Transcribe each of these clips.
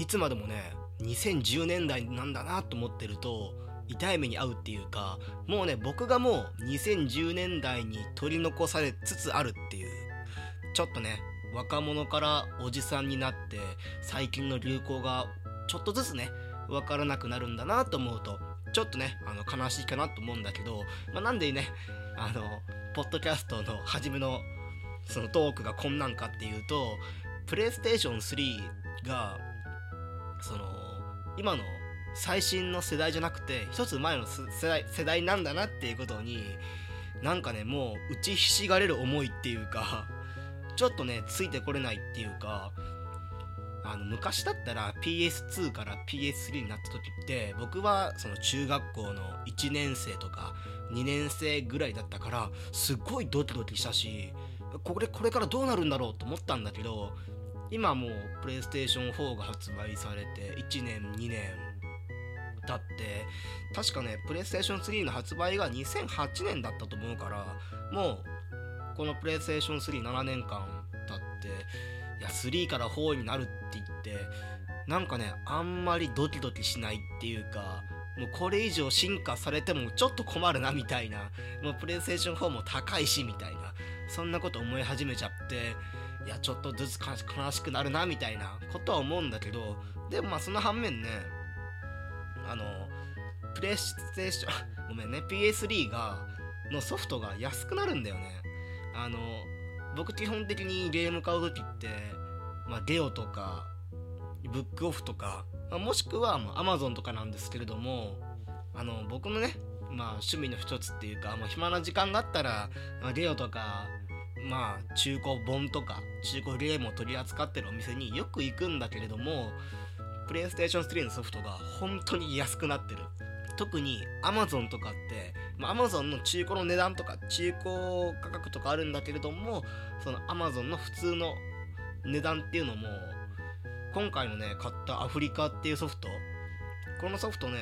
いつまでもね2010年代なんだなと思ってると痛い目に遭うっていうかもうね僕がもう2010年代に取り残されつつあるっていうちょっとね若者からおじさんになって最近の流行がちょっとずつね分からなくなるんだなと思うとちょっとねあの悲しいかなと思うんだけど、まあ、なんでねあのポッドキャストの初めのそのトークがこんなんかっていうとプレイステーション3がその今の最新の世代じゃなくて一つ前の世代世代なんだなっていうことになんかねもう打ちひしがれる思いっていうか ちょっとねついてこれないっていうかあの昔だったら PS2 から PS3 になった時って僕はその中学校の1年生とか2年生ぐらいだったからすっごいドキドキしたしこれこれからどうなるんだろうと思ったんだけど今もうプレイステーション4が発売されて1年2年経って確かねプレイステーション3の発売が2008年だったと思うからもうこのプレイステーション37年間経っていや3から4になるって言ってなんかねあんまりドキドキしないっていうかもうこれ以上進化されてもちょっと困るなみたいなもうプレイステーション4も高いしみたいなそんなこと思い始めちゃっていやちょっとずつ悲しくなるなみたいなことは思うんだけどでもまあその反面ねあのプレイステーション ごめんね PS3 がのソフトが安くなるんだよね。あの僕基本的にゲーム買う時って、まあ、ゲオとかブックオフとか、まあ、もしくは、まあ、Amazon とかなんですけれどもあの僕のね、まあ、趣味の一つっていうか、まあ、暇な時間があったら、まあ、ゲオとかまあ中古本とか中古ゲームを取り扱ってるお店によく行くんだけれどもプレイステーション3のソフトが本当に安くなってる。特に Amazon とかって、まあ、Amazon の中古の値段とか中古価格とかあるんだけれどもその Amazon の普通の値段っていうのも今回のね買ったアフリカっていうソフト。このソフトね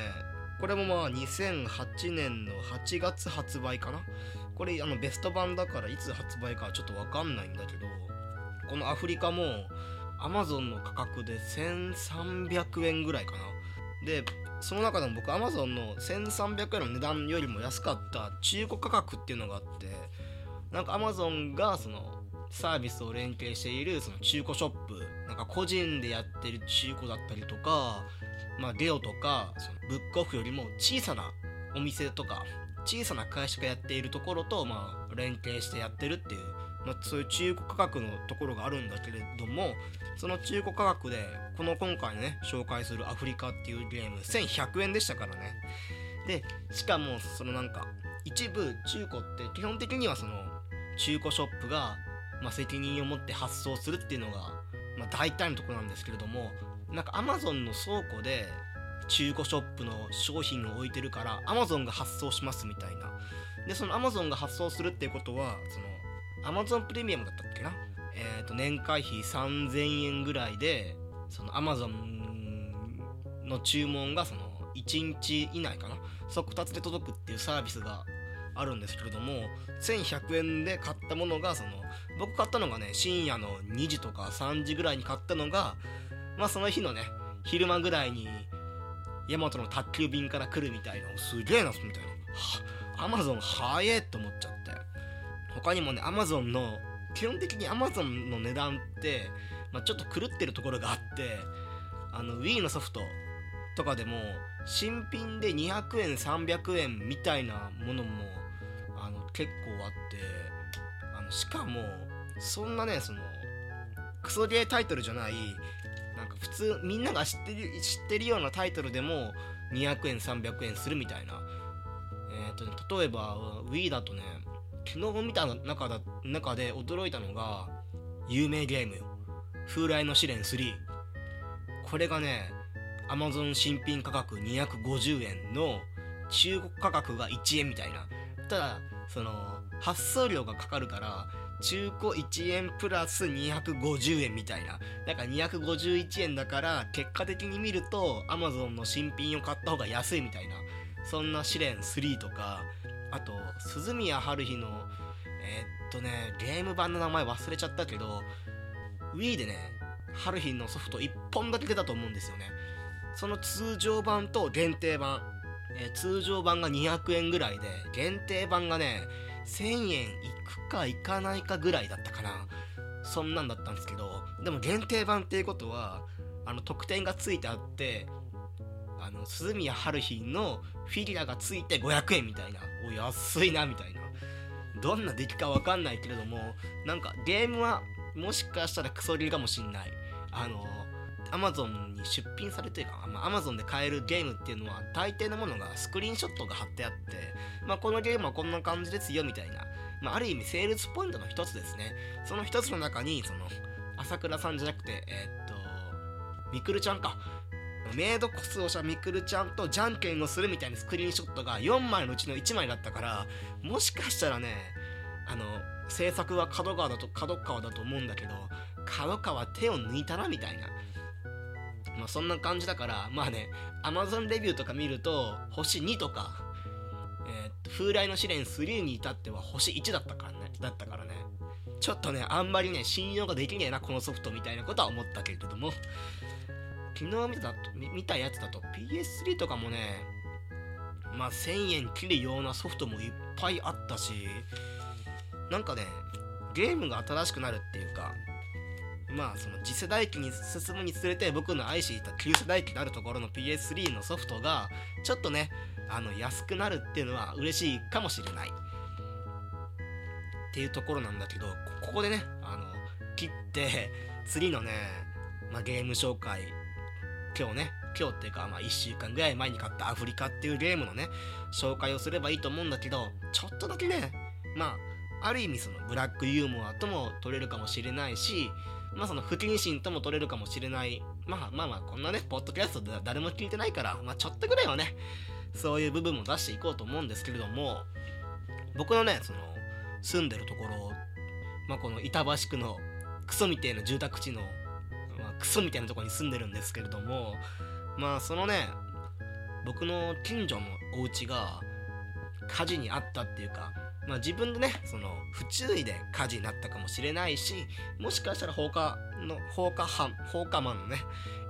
これもまあ2008年の8月発売かな。これあのベスト版だからいつ発売かちょっとわかんないんだけどこのアフリカも Amazon の価格で1300円ぐらいかな。でその中でも僕 Amazon の1300円の値段よりも安かった中古価格っていうのがあってなんか Amazon がそのサービスを連携しているその中古ショップなんか個人でやってる中古だったりとかまあゲオとかそのブックオフよりも小さなお店とか小さな会社がやっているところとまあ連携してやってるっていうまあ、そういう中古価格のところがあるんだけれどもその中古価格でこの今回ね紹介するアフリカっていうゲーム1100円でしたからね。でしかもそのなんか一部中古って基本的にはその中古ショップが、まあ、責任を持って発送するっていうのが、まあ、大体のところなんですけれどもなんか Amazon の倉庫で中古ショップの商品を置いてるから Amazon が発送しますみたいな。でその Amazon が発送するっていうことはその Amazon プレミアムだったっけな？えっ、ー、と年会費3000円ぐらいでその Amazon の注文がその1日以内かな？速達で届くっていうサービスがあるんですけれども1100円で買ったものがその僕買ったのがね深夜の2時とか3時ぐらいに買ったのがまあその日のね昼間ぐらいにヤマトの宅急便から来るみたいなすげえなみたいな。アマゾン早えと思っちゃって。他にもね Amazon の基本的に Amazon の値段って、まあ、ちょっと狂ってるところがあってあの Wii のソフトとかでも新品で200円300円みたいなものもあの結構あってあのしかもそんなねそのクソゲータイトルじゃないなんか普通みんなが知ってる知ってるようなタイトルでも200円300円するみたいな。えっ、ー、と、ね、例えば Wii だとね昨日見た中だ中で驚いたのが有名ゲーム風来の試練3これがね Amazon 新品価格250円の中国価格が1円みたいな。ただその発送料がかかるから中古1円プラス250円みたいな。だから251円だから結果的に見ると Amazon の新品を買った方が安いみたいな。そんな試練3とか。あと鈴宮春日のえー、っとねゲーム版の名前忘れちゃったけど Wii でねハルヒのソフト1本だけ出たと思うんですよね。その通常版と限定版、えー、通常版が200円ぐらいで限定版がね1000円いかいかないかぐらいだったかな。そんなんだったんですけどでも限定版っていうことはあの特典がついてあってあの鈴宮春日のフィギュアがついて500円みたいな。お安いなみたいな。どんな出来か分かんないけれどもなんかゲームはもしかしたらクソ売りかもしんない。あのアマゾンに出品されてるか、まあ、アマゾンで買えるゲームっていうのは大抵のものがスクリーンショットが貼ってあって、まあ、このゲームはこんな感じですよみたいな、まあ、ある意味セールスポイントの一つですね。その一つの中にその朝倉さんじゃなくてえー、っとみくるちゃんか。メイドコスをしたみくるちゃんとじゃんけんをするみたいなスクリーンショットが4枚のうちの1枚だったからもしかしたらねあの制作は角川だと角川だと思うんだけど角川手を抜いたなみたいな。まあそんな感じだからまあね Amazon レビューとか見ると星2とか、風来の試練3に至っては星1だったからね。だったからね。ちょっとねあんまりね信用ができねえなこのソフトみたいなことは思ったけれども。昨日見た見たやつだと PS3 とかもねまあ1000円切るようなソフトもいっぱいあったしなんかねゲームが新しくなるっていうかまあその次世代機に進むにつれて僕の愛していた旧世代機であるところの PS3 のソフトがちょっとねあの安くなるっていうのは嬉しいかもしれない。っていうところなんだけどここでねあの切って次のね、まあ、ゲーム紹介今日ね今日っていうか、まあ、1週間ぐらい前に買ったアフリカっていうゲームのね紹介をすればいいと思うんだけどちょっとだけねまあある意味そのブラックユーモアとも取れるかもしれないしまあその不謹慎とも取れるかもしれない。まあまあまあこんなねポッドキャストで誰も聞いてないからまあちょっとぐらいはねそういう部分も出していこうと思うんですけれども僕のねその住んでるところまあこの板橋区のクソみたいな住宅地のまあ、クソみたいなとこに住んでるんですけれどもまあそのね僕の近所のお家が火事にあったっていうかまあ自分でねその不注意で火事になったかもしれないしもしかしたら放火の放火犯放火魔のね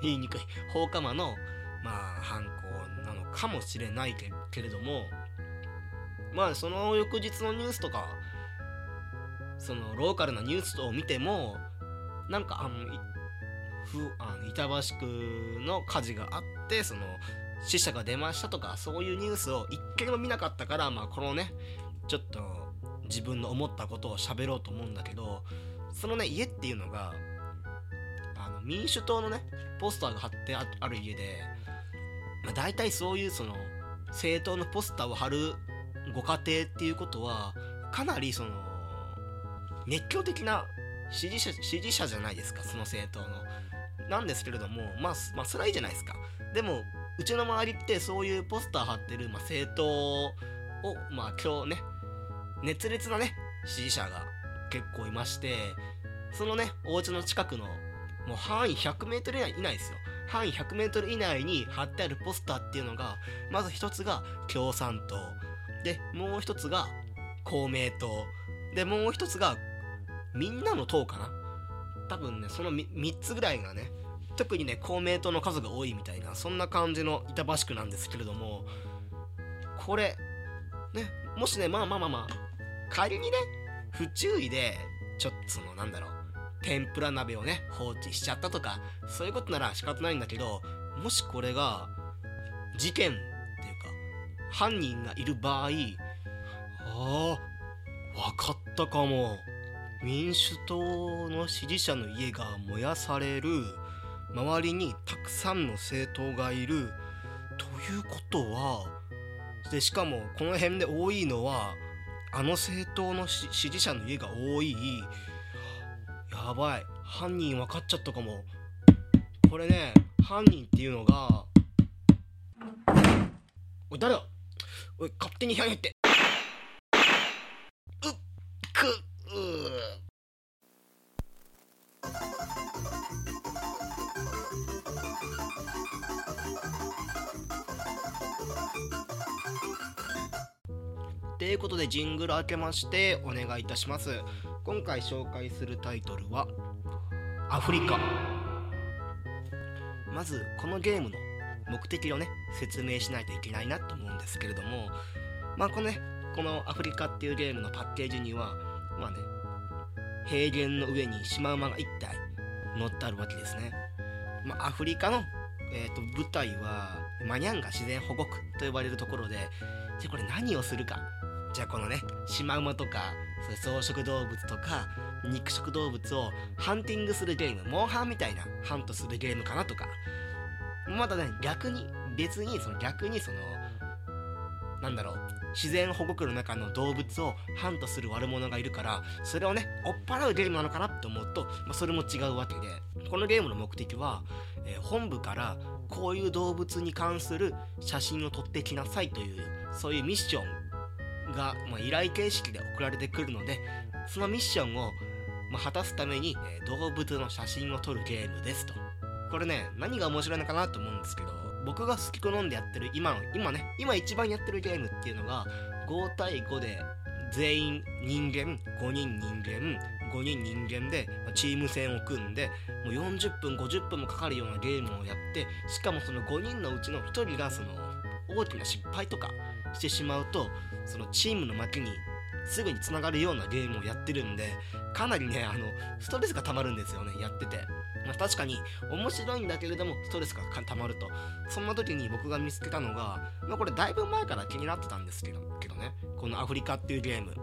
言いにくい放火魔のまあ犯行なのかもしれないけれどもまあその翌日のニュースとかそのローカルなニュースを見てもなんかあのふあの板橋区の火事があってその死者が出ましたとかそういうニュースを一回も見なかったから、まあ、このねちょっと自分の思ったことを喋ろうと思うんだけどそのね家っていうのがあの民主党のねポスターが貼ってある家で、まあ、大体そういうその政党のポスターを貼るご家庭っていうことはかなりその熱狂的な支持者支持者じゃないですかその政党のなんですけれども、まあ、まあ、それはいいじゃないですか。でも、うちの周りってそういうポスター貼ってる、まあ、政党を、まあ、今日ね、熱烈なね、支持者が結構いまして、そのね、お家の近くの、もう範囲100メートル以内以内ですよ。範囲100メートル以内に貼ってあるポスターっていうのが、まず一つが共産党。で、もう一つが公明党。で、もう一つがみんなの党かな多分ね、その 3, 3つぐらいがね、特にね公明党の数が多いみたいなそんな感じの板橋区なんですけれどもこれねもしねまあまあまあまあ仮にね不注意でちょっとそのなんだろう天ぷら鍋をね放置しちゃったとかそういうことなら仕方ないんだけどもしこれが事件っていうか犯人がいる場合ああ分かったかも。民主党の支持者の家が燃やされる。周りにたくさんの政党がいる。ということはでしかもこの辺で多いのはあの政党の支持者の家が多い。やばい。犯人分かっちゃったかも。これね犯人っていうのがおい誰だ？おい勝手に部屋に入って。うっくうということでジングル開けましてお願いいたします。今回紹介するタイトルはアフリカ。まずこのゲームの目的をね説明しないといけないなと思うんですけれどもまあこのねこのアフリカっていうゲームのパッケージにはまあね平原の上にシマウマが1体乗ってあるわけですね、まあ、アフリカの、えーと、舞台はマニャンガ自然保護区と呼ばれるところでじゃこれ何をするかじゃあこのねシマウマとかそ草食動物とか肉食動物をハンティングするゲームモンハンみたいなハントするゲームかなとか。まだね逆に別にその逆にそのなんだろう自然保護区の中の動物をハントする悪者がいるからそれをね追っ払うゲームなのかなって思うと、まあ、それも違うわけで。このゲームの目的は、えー、本部からこういう動物に関する写真を撮ってきなさいというそういうミッションが、まあ、依頼形式で送られてくるのでそのミッションを、まあ、果たすために、えー、動物の写真を撮るゲームですと。これね何が面白いのかなと思うんですけど僕が好き好んでやってる今の今ね今一番やってるゲームっていうのが5対5で全員人間5人人間5人人間でチーム戦を組んでもう40分50分もかかるようなゲームをやってしかもその5人のうちの1人がその大きな失敗とかしてしまうとそのチームの負けにすぐにつながるようなゲームをやってるんでかなりねあのストレスが溜まるんですよねやってて。まあ、確かに面白いんだけれどもストレスが溜まると。そんな時に僕が見つけたのが、まあ、これだいぶ前から気になってたんですけどけどねこのアフリカっていうゲーム、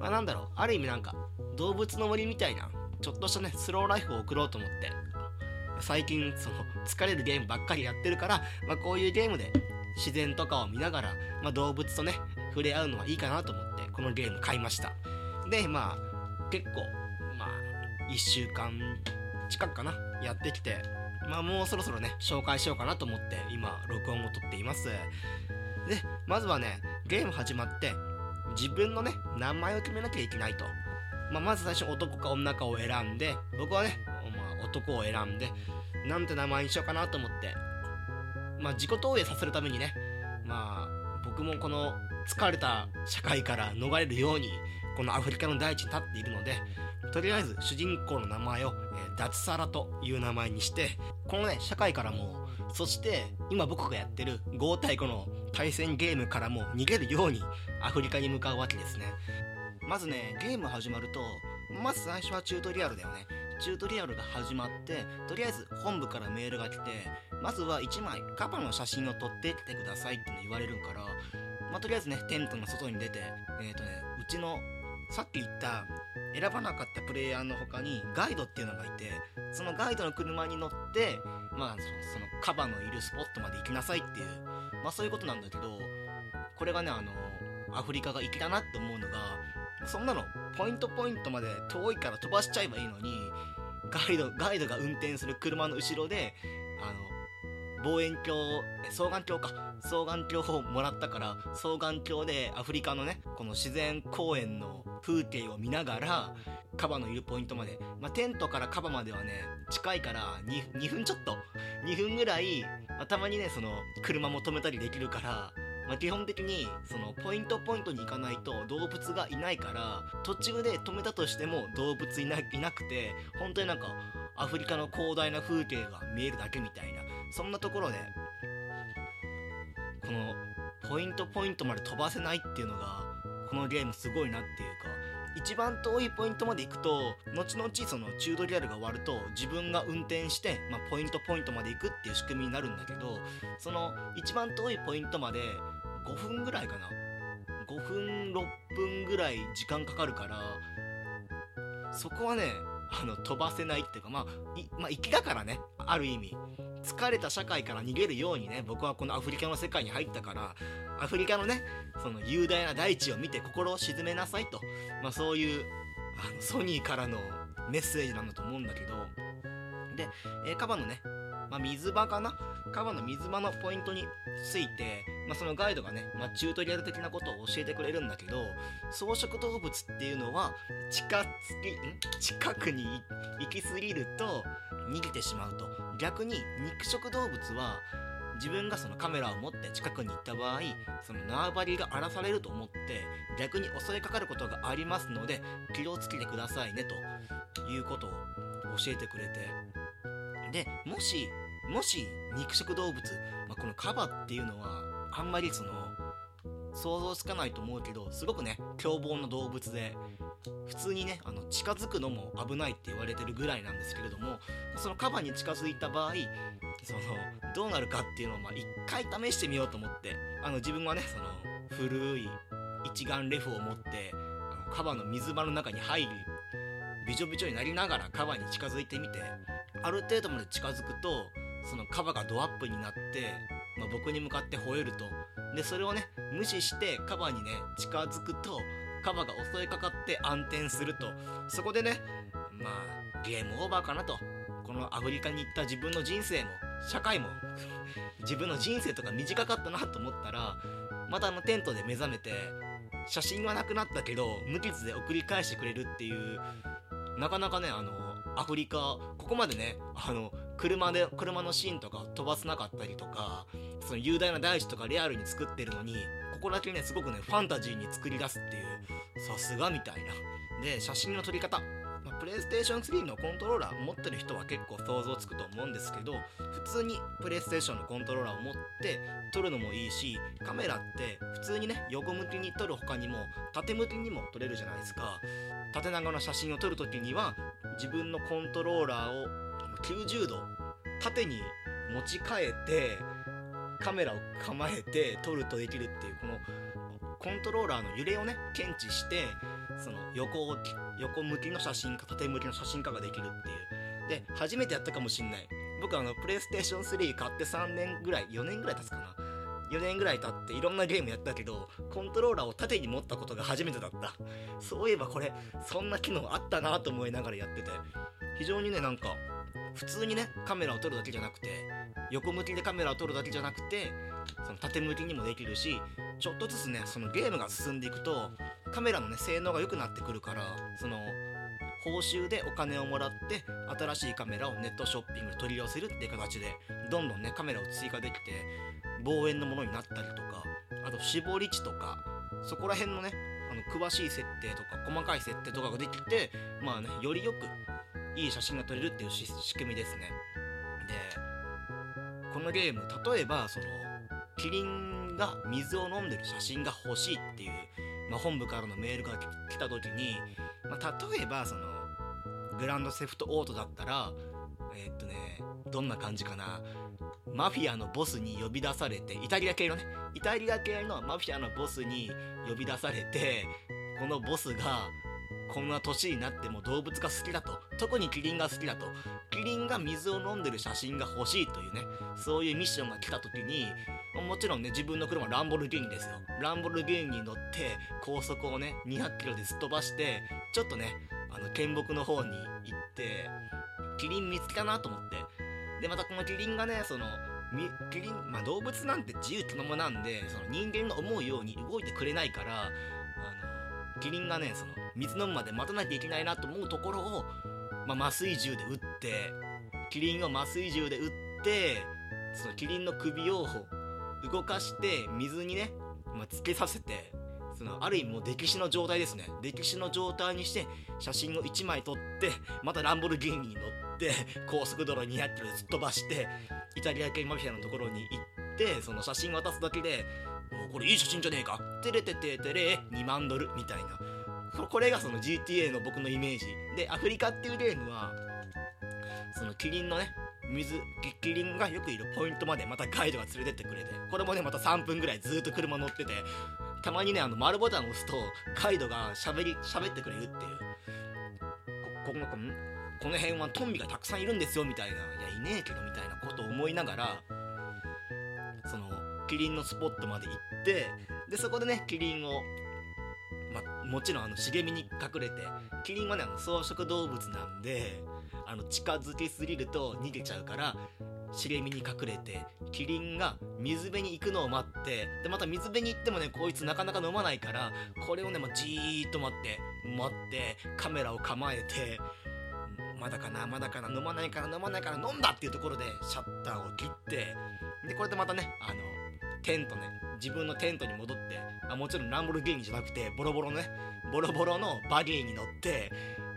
まあ、なんだろうある意味なんか動物の森みたいなちょっとしたねスローライフを送ろうと思って。最近その疲れるゲームばっかりやってるから、まあ、こういうゲームで自然とかを見ながら、まあ、動物とね触れ合うのはいいかなと思ってこのゲーム買いました。でまあ結構まあ1週間近くかなやってきてまあもうそろそろね紹介しようかなと思って今録音を撮っています。でまずはねゲーム始まって自分のね名前を決めなきゃいけないと、まあ、まず最初男か女かを選んで僕はね、まあ、男を選んでなんて名前にしようかなと思ってまあ自己投影させるためにねまあ僕もこの疲れた社会から逃れるようにこのアフリカの大地に立っているのでとりあえず主人公の名前を、えー、脱サラという名前にしてこのね社会からもそして今僕がやってる5対5の対戦ゲームからも逃げるようにアフリカに向かうわけですね。まずねゲーム始まるとまず最初はチュートリアルだよね。チュートリアルが始まってとりあえず本部からメールが来てまずは1枚カバの写真を撮ってきてくださいっての言われるからまあ、とりあえずねテントの外に出てえっ、ー、とねうちのさっき言った選ばなかったプレイヤーの他にガイドっていうのがいてそのガイドの車に乗ってまあそのカバのいるスポットまで行きなさいっていうまあそういうことなんだけどこれがねあのアフリカが行きだなって思うのがそんなのポイントポイントまで遠いから飛ばしちゃえばいいのにガイドガイドが運転する車の後ろであの望遠鏡双眼鏡か。双眼鏡をもらったから双眼鏡でアフリカのねこの自然公園の風景を見ながらカバのいるポイントまで、まあ、テントからカバまではね近いから 2, 2分ちょっと。2分ぐらい、まあ、たまにねその車も止めたりできるからまあ、基本的にそのポイントポイントに行かないと動物がいないから途中で止めたとしても動物いないなくて本当になんかアフリカの広大な風景が見えるだけみたいな。そんなところでこのポイントポイントまで飛ばせないっていうのがこのゲームすごいなっていうか一番遠いポイントまで行くと後々そのチュートリアルが終わると自分が運転して、まあ、ポイントポイントまで行くっていう仕組みになるんだけどその一番遠いポイントまで5分ぐらいかな。5分6分ぐらい時間かかるからそこはねあの飛ばせないっていうかまあ、いまあ、粋だからねある意味。疲れた社会から逃げるようにね僕はこのアフリカの世界に入ったからアフリカのねその雄大な大地を見て心を鎮めなさいと、まあ、そういうあのソニーからのメッセージなんだと思うんだけど。で、えー、カバのね、まあ、水場かな？カバの水場のポイントについて、まあ、そのガイドがね、まあ、チュートリアル的なことを教えてくれるんだけど草食動物っていうのは近づき近くに行き過ぎると逃げてしまうと。逆に肉食動物は自分がそのカメラを持って近くに行った場合その縄張りが荒らされると思って逆に襲いかかることがありますので気をつけてくださいねと。いうことを教えてくれて。でもしもし肉食動物、まあ、このカバっていうのはあんまりその想像つかないと思うけどすごくね凶暴な動物で普通にねあの近づくのも危ないって言われてるぐらいなんですけれどもそのカバに近づいた場合そのどうなるかっていうのをまあ一回試してみようと思ってあの自分はねその古い一眼レフを持ってあのカバの水場の中に入りびちょびちょになりながらカバに近づいてみてある程度まで近づくとそのカバがドアップになって、まあ、僕に向かって吠えると。でそれをね無視してカバーにね近づくとカバが襲いかかって暗転すると。そこでねまあゲームオーバーかなと。このアフリカに行った自分の人生も社会も 自分の人生とか短かったなと思ったらまたあのテントで目覚めて写真はなくなったけど無傷で送り返してくれるっていうなかなかねあのアフリカここまでねあの車で車のシーンとか飛ばせなかったりとかその雄大な大地とかリアルに作ってるのにここだけねすごくねファンタジーに作り出すっていうさすがみたいな。で写真の撮り方。ま、プレイステーション3のコントローラー持ってる人は結構想像つくと思うんですけど普通にプレイステーションのコントローラーを持って撮るのもいいしカメラって普通にね横向きに撮る他にも縦向きにも撮れるじゃないですか。縦長の写真を撮る時には自分のコントローラーを90度縦に持ち替えてカメラを構えて撮るとできるっていうこのコントローラーの揺れをね検知してその横横向きの写真か縦向きの写真かができるっていう。で初めてやったかもしんない。僕あのプレイステーション3買って3年ぐらい4年ぐらい経つかな。4年ぐらい経っていろんなゲームやったけどコントローラーを縦に持ったことが初めてだった。そういえばこれそんな機能あったなと思いながらやってて。非常にねなんか普通にねカメラを撮るだけじゃなくて横向きでカメラを撮るだけじゃなくてその縦向きにもできるしちょっとずつねそのゲームが進んでいくとカメラのね性能が良くなってくるからその報酬でお金をもらって新しいカメラをネットショッピングで取り寄せるっていう形でどんどんねカメラを追加できて望遠のものになったりとかあと絞り値とかそこら辺のねあの詳しい設定とか細かい設定とかができてまあねよりよくいい写真が撮れるっていう仕組みですね。でこのゲーム例えばそのキリンが水を飲んでる写真が欲しいっていう、まあ、本部からのメールが来た時に、まあ、例えばそのグランドセフトオートだったらえー、っとねどんな感じかな。マフィアのボスに呼び出されてイタリア系のねイタリア系のマフィアのボスに呼び出されてこのボスがこんな年になっても動物が好きだと。特にキリンが好きだと。キリンが水を飲んでる写真が欲しいというね。そういうミッションが来た時にもちろんね自分の車ランボルギーニですよ。ランボルギーニに乗って高速をね200キロですっ飛ばしてちょっとねあの県北の方に行ってキリン見つけたなと思って。でまたこのキリンがねそのキリン、まあ、動物なんて自由気ままなんでその人間が思うように動いてくれないからキリンがねその水飲むまで待たなきゃいけないなと思うところを、まあ、麻酔銃で撃ってキリンを麻酔銃で撃ってそのキリンの首を動かして水にね、まあ、つけさせてそのある意味もう歴史の状態ですね。歴史の状態にして写真を1枚撮ってまたランボルギーニに乗って高速道路200キロですっ飛ばしてイタリア系マフィアのところに行ってその写真渡すだけで「これいい写真じゃねえか」「テレテテテレ2万ドル」みたいな。これがその GTA の僕のイメージ。でアフリカっていうゲームはそのキリンのね水キリンがよくいるポイントまでまたガイドが連れてってくれてこれもねまた3分ぐらいずっと車乗っててたまにねあの丸ボタンを押すとガイドがしゃべり喋ってくれるっていう。ここのこの辺はトンビがたくさんいるんですよみたいな。いやいねえけどみたいなことを思いながらキリンのスポットまで行ってでそこでねキリンをま、もちろんあの茂みに隠れてキリンはねあの草食動物なんであの近づきすぎると逃げちゃうから茂みに隠れてキリンが水辺に行くのを待ってでまた水辺に行ってもねこいつなかなか飲まないからこれをね、まあ、じーっと待って待ってカメラを構えてまだかなまだかな飲まないから飲まないから飲んだっていうところでシャッターを切ってでこれでまたねあのテントね。自分のテントに戻ってあもちろんランボルギーニじゃなくてボロボロね。ボロボロのバギーに乗って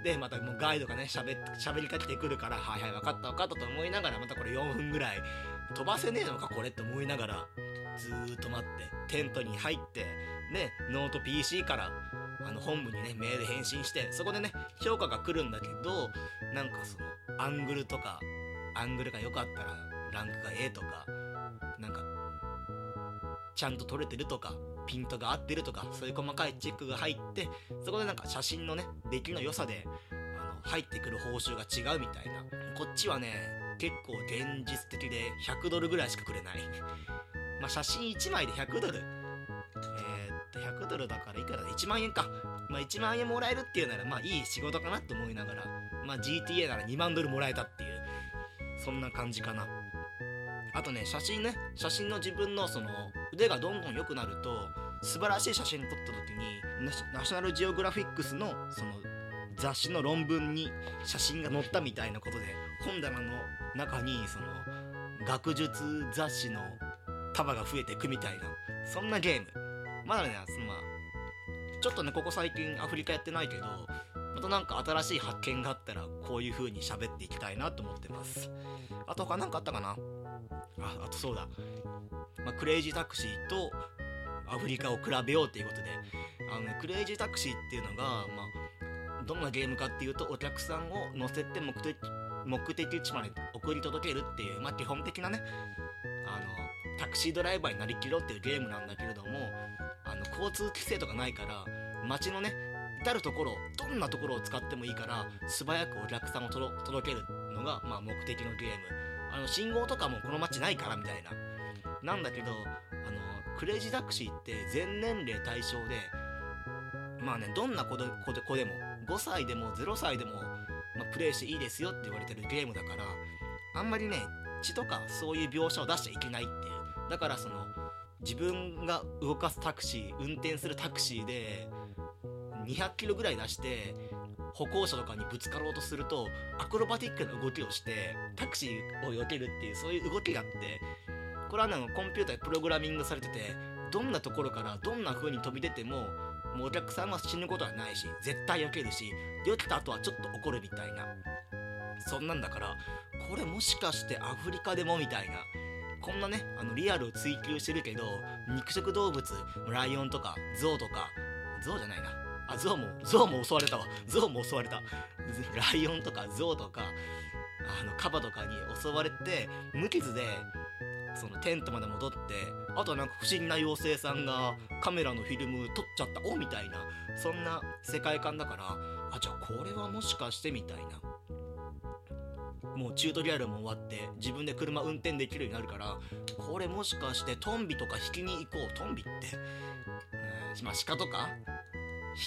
でまたもうガイドがね喋喋りかけてくるからはいはい分かった分かったと思いながらまたこれ4分ぐらい飛ばせねえのかこれって思いながらずーっと待ってテントに入ってねノート PC からあの本部にねメール返信してそこでね評価が来るんだけどなんかそのアングルとかアングルが良かったらランクが A とかなんかちゃんと撮れてるとかピントが合ってるとかそういう細かいチェックが入ってそこでなんか写真のね出来の良さであの入ってくる報酬が違うみたいな。こっちはね結構現実的で100ドルぐらいしかくれない。まあ写真1枚で100ドル。えー、っと100ドルだからいくらだ？1万円か。まあ1万円もらえるっていうならまあいい仕事かなと思いながらまあ GTA なら2万ドルもらえたっていうそんな感じかな。あとね写真ね。写真の自分のその腕がどんどん良くなると素晴らしい写真撮った時にナショナルジオグラフィックスのその雑誌の論文に写真が載ったみたいなことで本棚の中にその学術雑誌の束が増えていくみたいなそんなゲーム。まだねそのまあちょっとねここ最近アフリカやってないけどまたなんか新しい発見があったらこういう風に喋っていきたいなと思ってます。あと他何かあったかな？ああとそうだ、まあ、クレイジータクシーとアフリカを比べようっていうことであの、ね、クレイジータクシーっていうのが、まあ、どんなゲームかっていうとお客さんを乗せて目的目的地まで送り届けるっていう、まあ、基本的なねあのタクシードライバーになりきろうっていうゲームなんだけれどもあの交通規制とかないから街のね至る所どんなところを使ってもいいから素早くお客さんを届けるのが、まあ、目的のゲーム。あの信号とかもこの街ないからみたいな。なんだけどあのクレイジータクシーって全年齢対象でまあねどんな子で子で子でも5歳でも0歳でも、まあ、プレイしていいですよって言われてるゲームだからあんまりね血とかそういう描写を出しちゃいけないっていう。だからその自分が動かすタクシー運転するタクシーで200キロぐらい出して歩行者とかにぶつかろうとするとアクロバティックな動きをしてタクシーを避けるっていうそういう動きがあってこれはなんかコンピューターでプログラミングされててどんなところからどんな風に飛び出てももうお客さんは死ぬことはないし絶対避けるし避けた後はちょっと怒るみたいな。そんなんだからこれもしかしてアフリカでもみたいな。こんなねあのリアルを追求してるけど肉食動物ライオンとかゾウとかゾウじゃないな。あゾウもゾウも襲われたわ。ゾウも襲われた。ライオンとかゾウとかあのカバとかに襲われて無傷でそのテントまで戻ってあとはなんか不思議な妖精さんがカメラのフィルム撮っちゃった。おみたいな。そんな世界観だからあじゃあこれはもしかしてみたいな。もうチュートリアルも終わって自分で車運転できるようになるからこれもしかしてトンビとか引きに行こう。トンビって。うんまあ鹿とか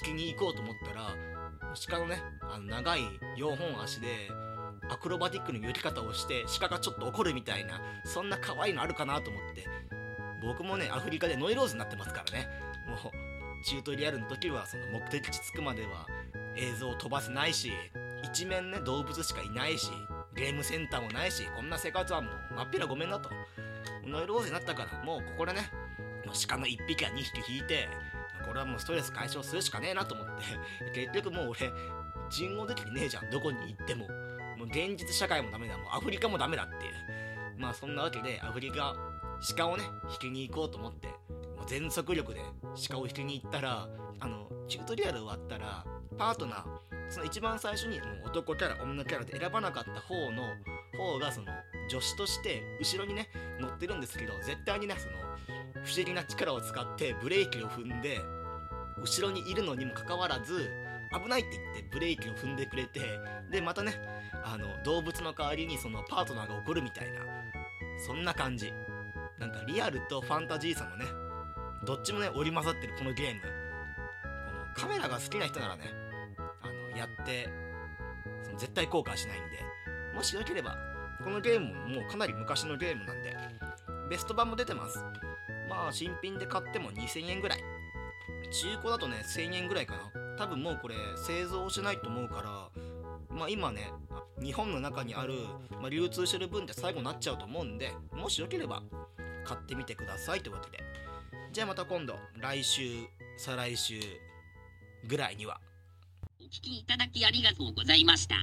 引きに行こうと思ったら鹿のねあの長い4本足でアクロバティックの寄り方をして鹿がちょっと怒るみたいなそんな可愛いのあるかなと思って。僕もねアフリカでノイローズになってますからね。もうチュートリアルの時はその目的地着くまでは映像を飛ばせないし一面ね動物しかいないしゲームセンターもないしこんな生活はもうまっぴらごめんなと。ノイローゼになったからもうここでね鹿の1匹や2匹引いてこれはもうストレス解消するしかねえなと思って。結局もう俺人工できねえじゃん。どこに行っても。もう現実社会もダメだ。もうアフリカもダメだって。いうまあそんなわけでアフリカ鹿をね引きに行こうと思ってもう全速力で鹿を引きに行ったらあのチュートリアル終わったらパートナーその一番最初にもう男キャラ女キャラで選ばなかった方の方がその助手として後ろにね乗ってるんですけど絶対にねその不思議な力を使ってブレーキを踏んで後ろにいるのにもかかわらず危ないって言ってブレーキを踏んでくれてでまたねあの動物の代わりにそのパートナーが怒るみたいなそんな感じ。なんかリアルとファンタジーさのねどっちもね織り交ざってるこのゲーム。このカメラが好きな人ならねあのやってその絶対後悔しないんでもしよければこのゲームももうかなり昔のゲームなんでベスト版も出てます。まあ新品で買っても2000円ぐらい。中古だとね1000円ぐらいかな。多分もうこれ製造しないと思うからまあ今ね日本の中にある、まあ、流通してる分で最後になっちゃうと思うんでもしよければ買ってみてくださいというわけでじゃあまた今度来週再来週ぐらいにはお聞きいただきありがとうございました。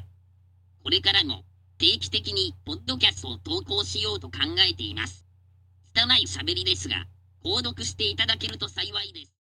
これからも定期的にポッドキャストを投稿しようと考えています。拙い喋りですが、購読していただけると幸いです。